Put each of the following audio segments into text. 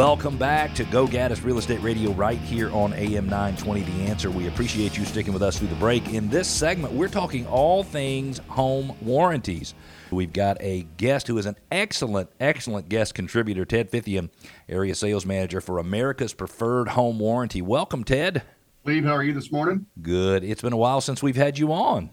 Welcome back to Go Gaddis Real Estate Radio right here on AM 920 The Answer. We appreciate you sticking with us through the break. In this segment, we're talking all things home warranties. We've got a guest who is an excellent, excellent guest contributor, Ted Fithian, area sales manager for America's Preferred Home Warranty. Welcome, Ted. Cleve, how are you this morning? Good. It's been a while since we've had you on.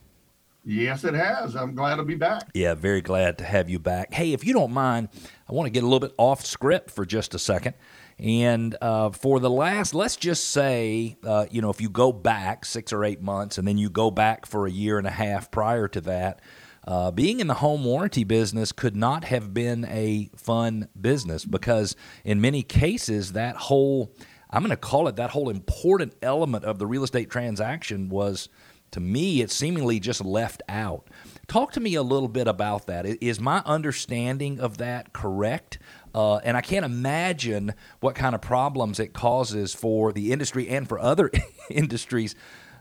Yes, it has. I'm glad to be back. Yeah, very glad to have you back. Hey, if you don't mind, I want to get a little bit off script for just a second. And uh, for the last, let's just say, uh, you know, if you go back six or eight months and then you go back for a year and a half prior to that, uh, being in the home warranty business could not have been a fun business because in many cases, that whole, I'm going to call it that whole important element of the real estate transaction was to me, it's seemingly just left out. Talk to me a little bit about that. Is my understanding of that correct? Uh, and I can't imagine what kind of problems it causes for the industry and for other industries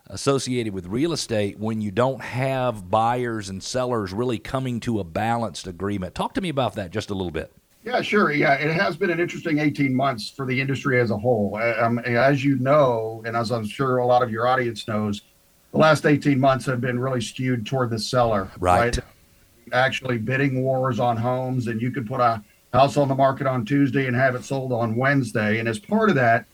associated with real estate when you don't have buyers and sellers really coming to a balanced agreement. Talk to me about that just a little bit. Yeah, sure. Yeah, it has been an interesting 18 months for the industry as a whole. Um, as you know, and as I'm sure a lot of your audience knows, the last 18 months have been really skewed toward the seller. Right. right? Actually, bidding wars on homes, and you could put a house on the market on Tuesday and have it sold on Wednesday. And as part of that,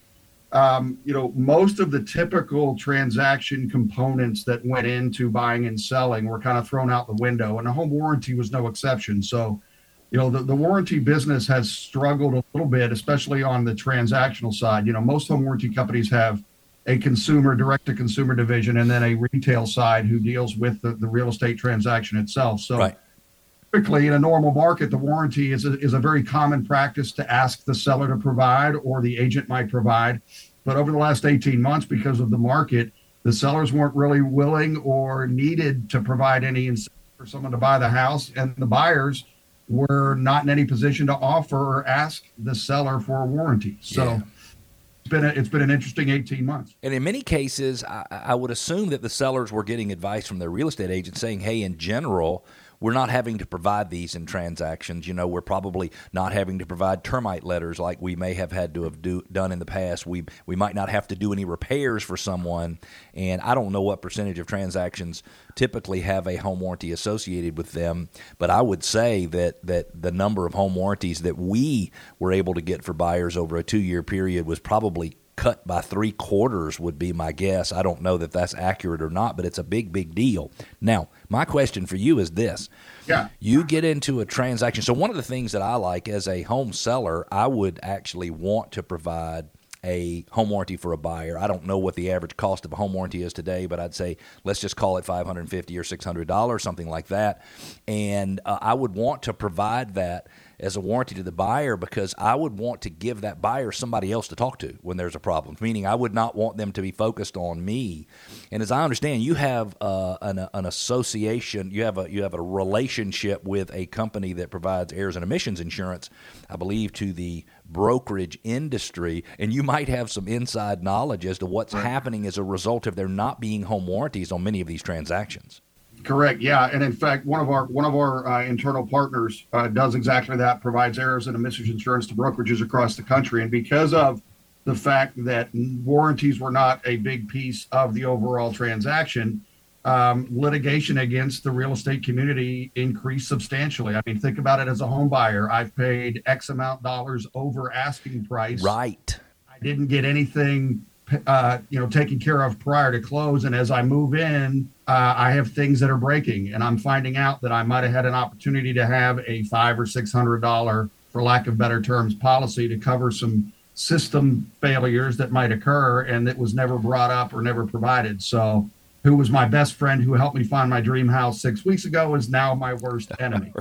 um, you know, most of the typical transaction components that went into buying and selling were kind of thrown out the window, and the home warranty was no exception. So, you know, the, the warranty business has struggled a little bit, especially on the transactional side. You know, most home warranty companies have a consumer direct to consumer division and then a retail side who deals with the, the real estate transaction itself. So right. typically in a normal market, the warranty is a, is a very common practice to ask the seller to provide or the agent might provide. But over the last 18 months, because of the market, the sellers weren't really willing or needed to provide any incentive for someone to buy the house, and the buyers were not in any position to offer or ask the seller for a warranty. So yeah been a, it's been an interesting 18 months. And in many cases, I, I would assume that the sellers were getting advice from their real estate agent saying, "Hey, in general, we're not having to provide these in transactions. You know, we're probably not having to provide termite letters like we may have had to have do, done in the past. We we might not have to do any repairs for someone, and I don't know what percentage of transactions typically have a home warranty associated with them. But I would say that that the number of home warranties that we were able to get for buyers over a two year period was probably cut by three quarters would be my guess. I don't know that that's accurate or not, but it's a big, big deal. Now, my question for you is this. Yeah. You get into a transaction. So, one of the things that I like as a home seller, I would actually want to provide a home warranty for a buyer. I don't know what the average cost of a home warranty is today, but I'd say let's just call it 550 or $600, something like that. And uh, I would want to provide that as a warranty to the buyer because I would want to give that buyer somebody else to talk to when there's a problem. Meaning, I would not want them to be focused on me. And as I understand, you have uh, an, an association, you have a you have a relationship with a company that provides errors and omissions insurance, I believe, to the brokerage industry, and you might have some inside knowledge as to what's right. happening as a result of there not being home warranties on many of these transactions. Correct. Yeah, and in fact, one of our one of our uh, internal partners uh, does exactly that. Provides errors and omissions insurance to brokerages across the country, and because of the fact that warranties were not a big piece of the overall transaction, um, litigation against the real estate community increased substantially. I mean, think about it as a home buyer. I've paid X amount dollars over asking price. Right. I didn't get anything uh, you know taken care of prior to close and as i move in uh, i have things that are breaking and i'm finding out that i might have had an opportunity to have a five or six hundred dollar for lack of better terms policy to cover some system failures that might occur and that was never brought up or never provided so who was my best friend who helped me find my dream house six weeks ago is now my worst enemy.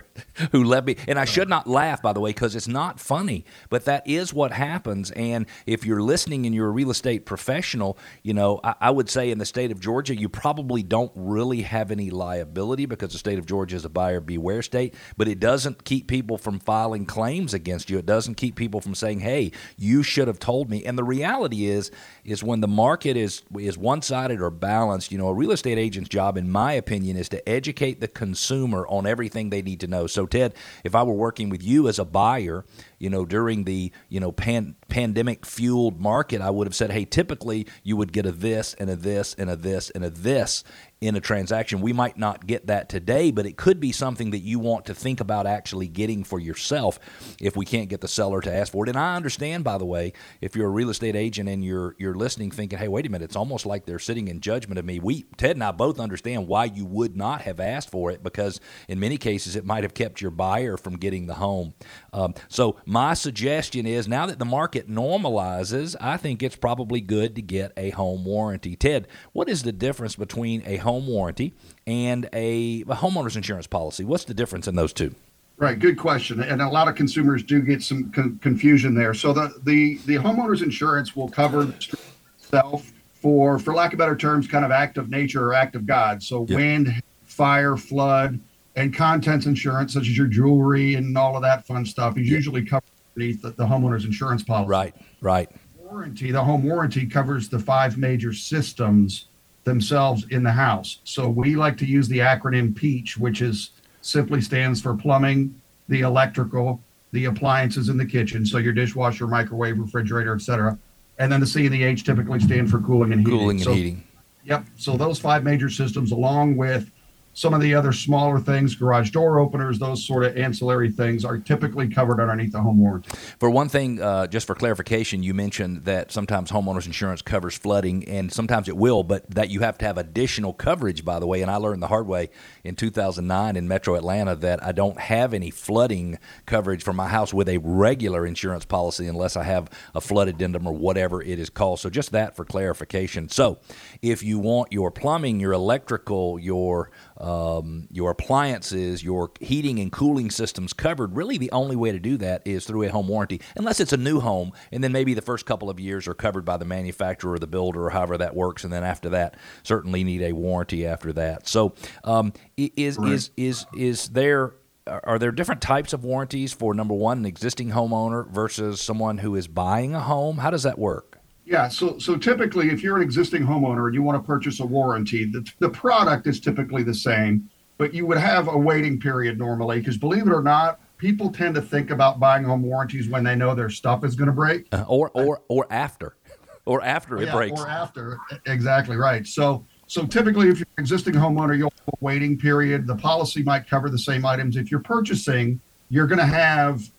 who led me, and I should not laugh, by the way, because it's not funny, but that is what happens. And if you're listening and you're a real estate professional, you know, I, I would say in the state of Georgia, you probably don't really have any liability because the state of Georgia is a buyer beware state, but it doesn't keep people from filing claims against you. It doesn't keep people from saying, hey, you should have told me. And the reality is, is when the market is is one sided or balanced, you know, a real estate agent's job, in my opinion, is to educate the consumer on everything they need to know. So, Ted, if I were working with you as a buyer, you know, during the you know pan, pandemic fueled market, I would have said, hey, typically you would get a this and a this and a this and a this in a transaction. We might not get that today, but it could be something that you want to think about actually getting for yourself if we can't get the seller to ask for it. And I understand, by the way, if you're a real estate agent and you're you're listening, thinking, "Hey, wait a minute," it's almost like they're sitting in judgment of me. We Ted and I both understand why you would not have asked for it because in many cases it might have kept your buyer from getting the home. Um, so my suggestion is now that the market normalizes, I think it's probably good to get a home warranty. Ted, what is the difference between a home home warranty and a, a homeowner's insurance policy. What's the difference in those two? Right, good question, and a lot of consumers do get some con- confusion there. So the the the homeowner's insurance will cover itself for, for lack of better terms, kind of act of nature or act of God. So yep. wind, fire, flood, and contents insurance, such as your jewelry and all of that fun stuff, is yep. usually covered beneath the, the homeowner's insurance policy. Right, right. Warranty, the home warranty covers the five major systems themselves in the house. So we like to use the acronym PEACH, which is simply stands for plumbing, the electrical, the appliances in the kitchen. So your dishwasher, microwave, refrigerator, etc. And then the C and the H typically stand for cooling and heating. Cooling and so, heating. Yep. So those five major systems, along with some of the other smaller things, garage door openers, those sort of ancillary things, are typically covered underneath the home warranty. For one thing, uh, just for clarification, you mentioned that sometimes homeowners insurance covers flooding, and sometimes it will, but that you have to have additional coverage, by the way. And I learned the hard way in 2009 in Metro Atlanta that I don't have any flooding coverage for my house with a regular insurance policy unless I have a flood addendum or whatever it is called. So, just that for clarification. So, if you want your plumbing, your electrical, your um, your appliances, your heating and cooling systems covered, really the only way to do that is through a home warranty, unless it's a new home, and then maybe the first couple of years are covered by the manufacturer or the builder or however that works, and then after that, certainly need a warranty after that. So, um, is right. is is is there are there different types of warranties for number one, an existing homeowner versus someone who is buying a home? How does that work? Yeah, so so typically, if you're an existing homeowner and you want to purchase a warranty, the, the product is typically the same, but you would have a waiting period normally because believe it or not, people tend to think about buying home warranties when they know their stuff is going to break, uh, or or or after, or after it yeah, breaks, or after. Exactly right. So so typically, if you're an existing homeowner, you'll have a waiting period. The policy might cover the same items. If you're purchasing, you're going to have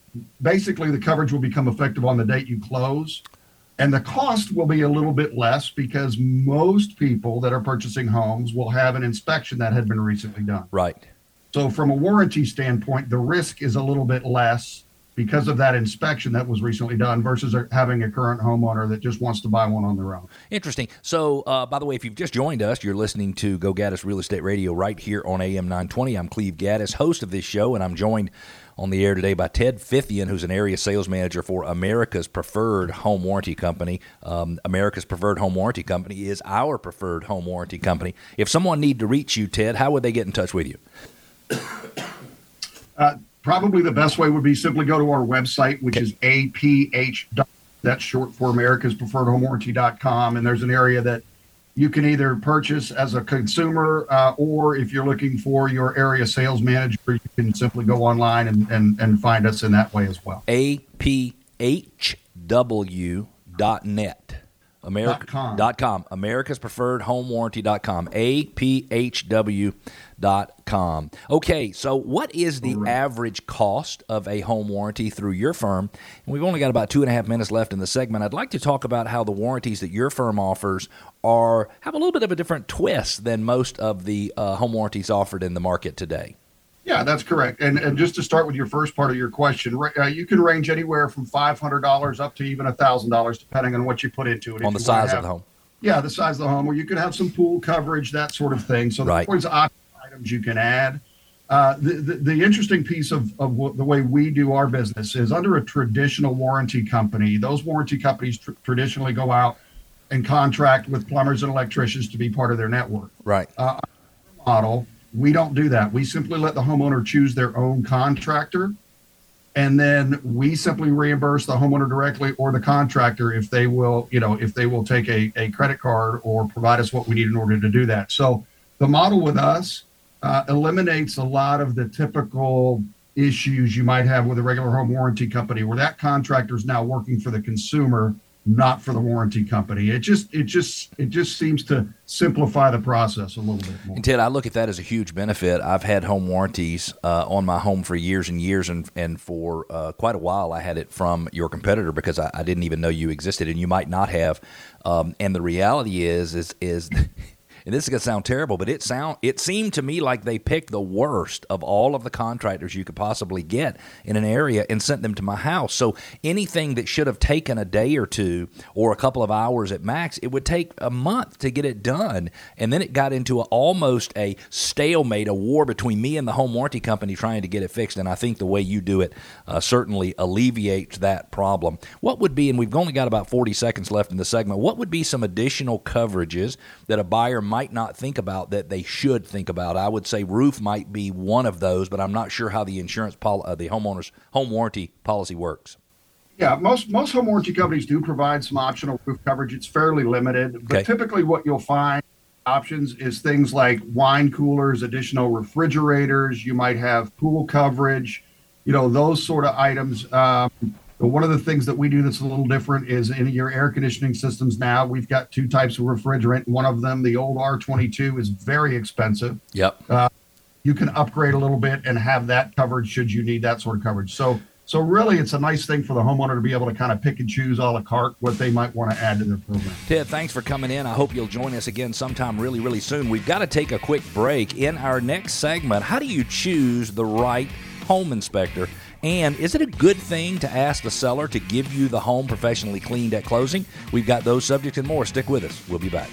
basically the coverage will become effective on the date you close. And the cost will be a little bit less because most people that are purchasing homes will have an inspection that had been recently done. Right. So, from a warranty standpoint, the risk is a little bit less because of that inspection that was recently done versus having a current homeowner that just wants to buy one on their own. Interesting. So, uh, by the way, if you've just joined us, you're listening to Go Gaddis Real Estate Radio right here on AM 920. I'm Cleve Gaddis, host of this show, and I'm joined on the air today by Ted Fithian, who's an area sales manager for America's Preferred Home Warranty Company. Um, America's Preferred Home Warranty Company is our preferred home warranty company. If someone need to reach you, Ted, how would they get in touch with you? Uh, probably the best way would be simply go to our website, which okay. is aph. That's short for America's Preferred Home Warranty.com. And there's an area that you can either purchase as a consumer uh, or if you're looking for your area sales manager, you can simply go online and, and, and find us in that way as well. APHW.net. America, .com. Dot com. America's Preferred Home Warranty.com. APHW.com. Okay, so what is the right. average cost of a home warranty through your firm? And we've only got about two and a half minutes left in the segment. I'd like to talk about how the warranties that your firm offers are have a little bit of a different twist than most of the uh, home warranties offered in the market today. Yeah, that's correct. And and just to start with your first part of your question, uh, you can range anywhere from five hundred dollars up to even a thousand dollars, depending on what you put into it. On the size have, of the home. Yeah, the size of the home, or you could have some pool coverage, that sort of thing. So right. there's items you can add. Uh, the, the, the interesting piece of, of what, the way we do our business is under a traditional warranty company. Those warranty companies tr- traditionally go out and contract with plumbers and electricians to be part of their network. Right. Uh, model we don't do that. We simply let the homeowner choose their own contractor. and then we simply reimburse the homeowner directly or the contractor if they will, you know, if they will take a, a credit card or provide us what we need in order to do that. So the model with us uh, eliminates a lot of the typical issues you might have with a regular home warranty company where that contractor is now working for the consumer not for the warranty company. It just it just it just seems to simplify the process a little bit more. And Ted, I look at that as a huge benefit. I've had home warranties uh, on my home for years and years, and and for uh, quite a while, I had it from your competitor because I, I, didn't even know you existed, and you might not have. Um, and the reality is is is and this is going to sound terrible, but it sound it seemed to me like they picked the worst of all of the contractors you could possibly get in an area and sent them to my house. So anything that should have taken a day or two or a couple of hours at max, it would take a month to get it done. And then it got into a, almost a stalemate, a war between me and the home warranty company trying to get it fixed. And I think the way you do it uh, certainly alleviates that problem. What would be, and we've only got about 40 seconds left in the segment, what would be some additional coverages that a buyer might not think about that they should think about. I would say roof might be one of those, but I'm not sure how the insurance pol- uh, the homeowner's home warranty policy works. Yeah, most most home warranty companies do provide some optional roof coverage. It's fairly limited, but okay. typically what you'll find options is things like wine coolers, additional refrigerators. You might have pool coverage, you know, those sort of items. Um, but one of the things that we do that's a little different is in your air conditioning systems now, we've got two types of refrigerant. One of them, the old R22, is very expensive. Yep. Uh, you can upgrade a little bit and have that coverage should you need that sort of coverage. So, so really, it's a nice thing for the homeowner to be able to kind of pick and choose a la carte what they might want to add to their program. Ted, thanks for coming in. I hope you'll join us again sometime really, really soon. We've got to take a quick break. In our next segment, how do you choose the right home inspector? And is it a good thing to ask the seller to give you the home professionally cleaned at closing? We've got those subjects and more. Stick with us. We'll be back.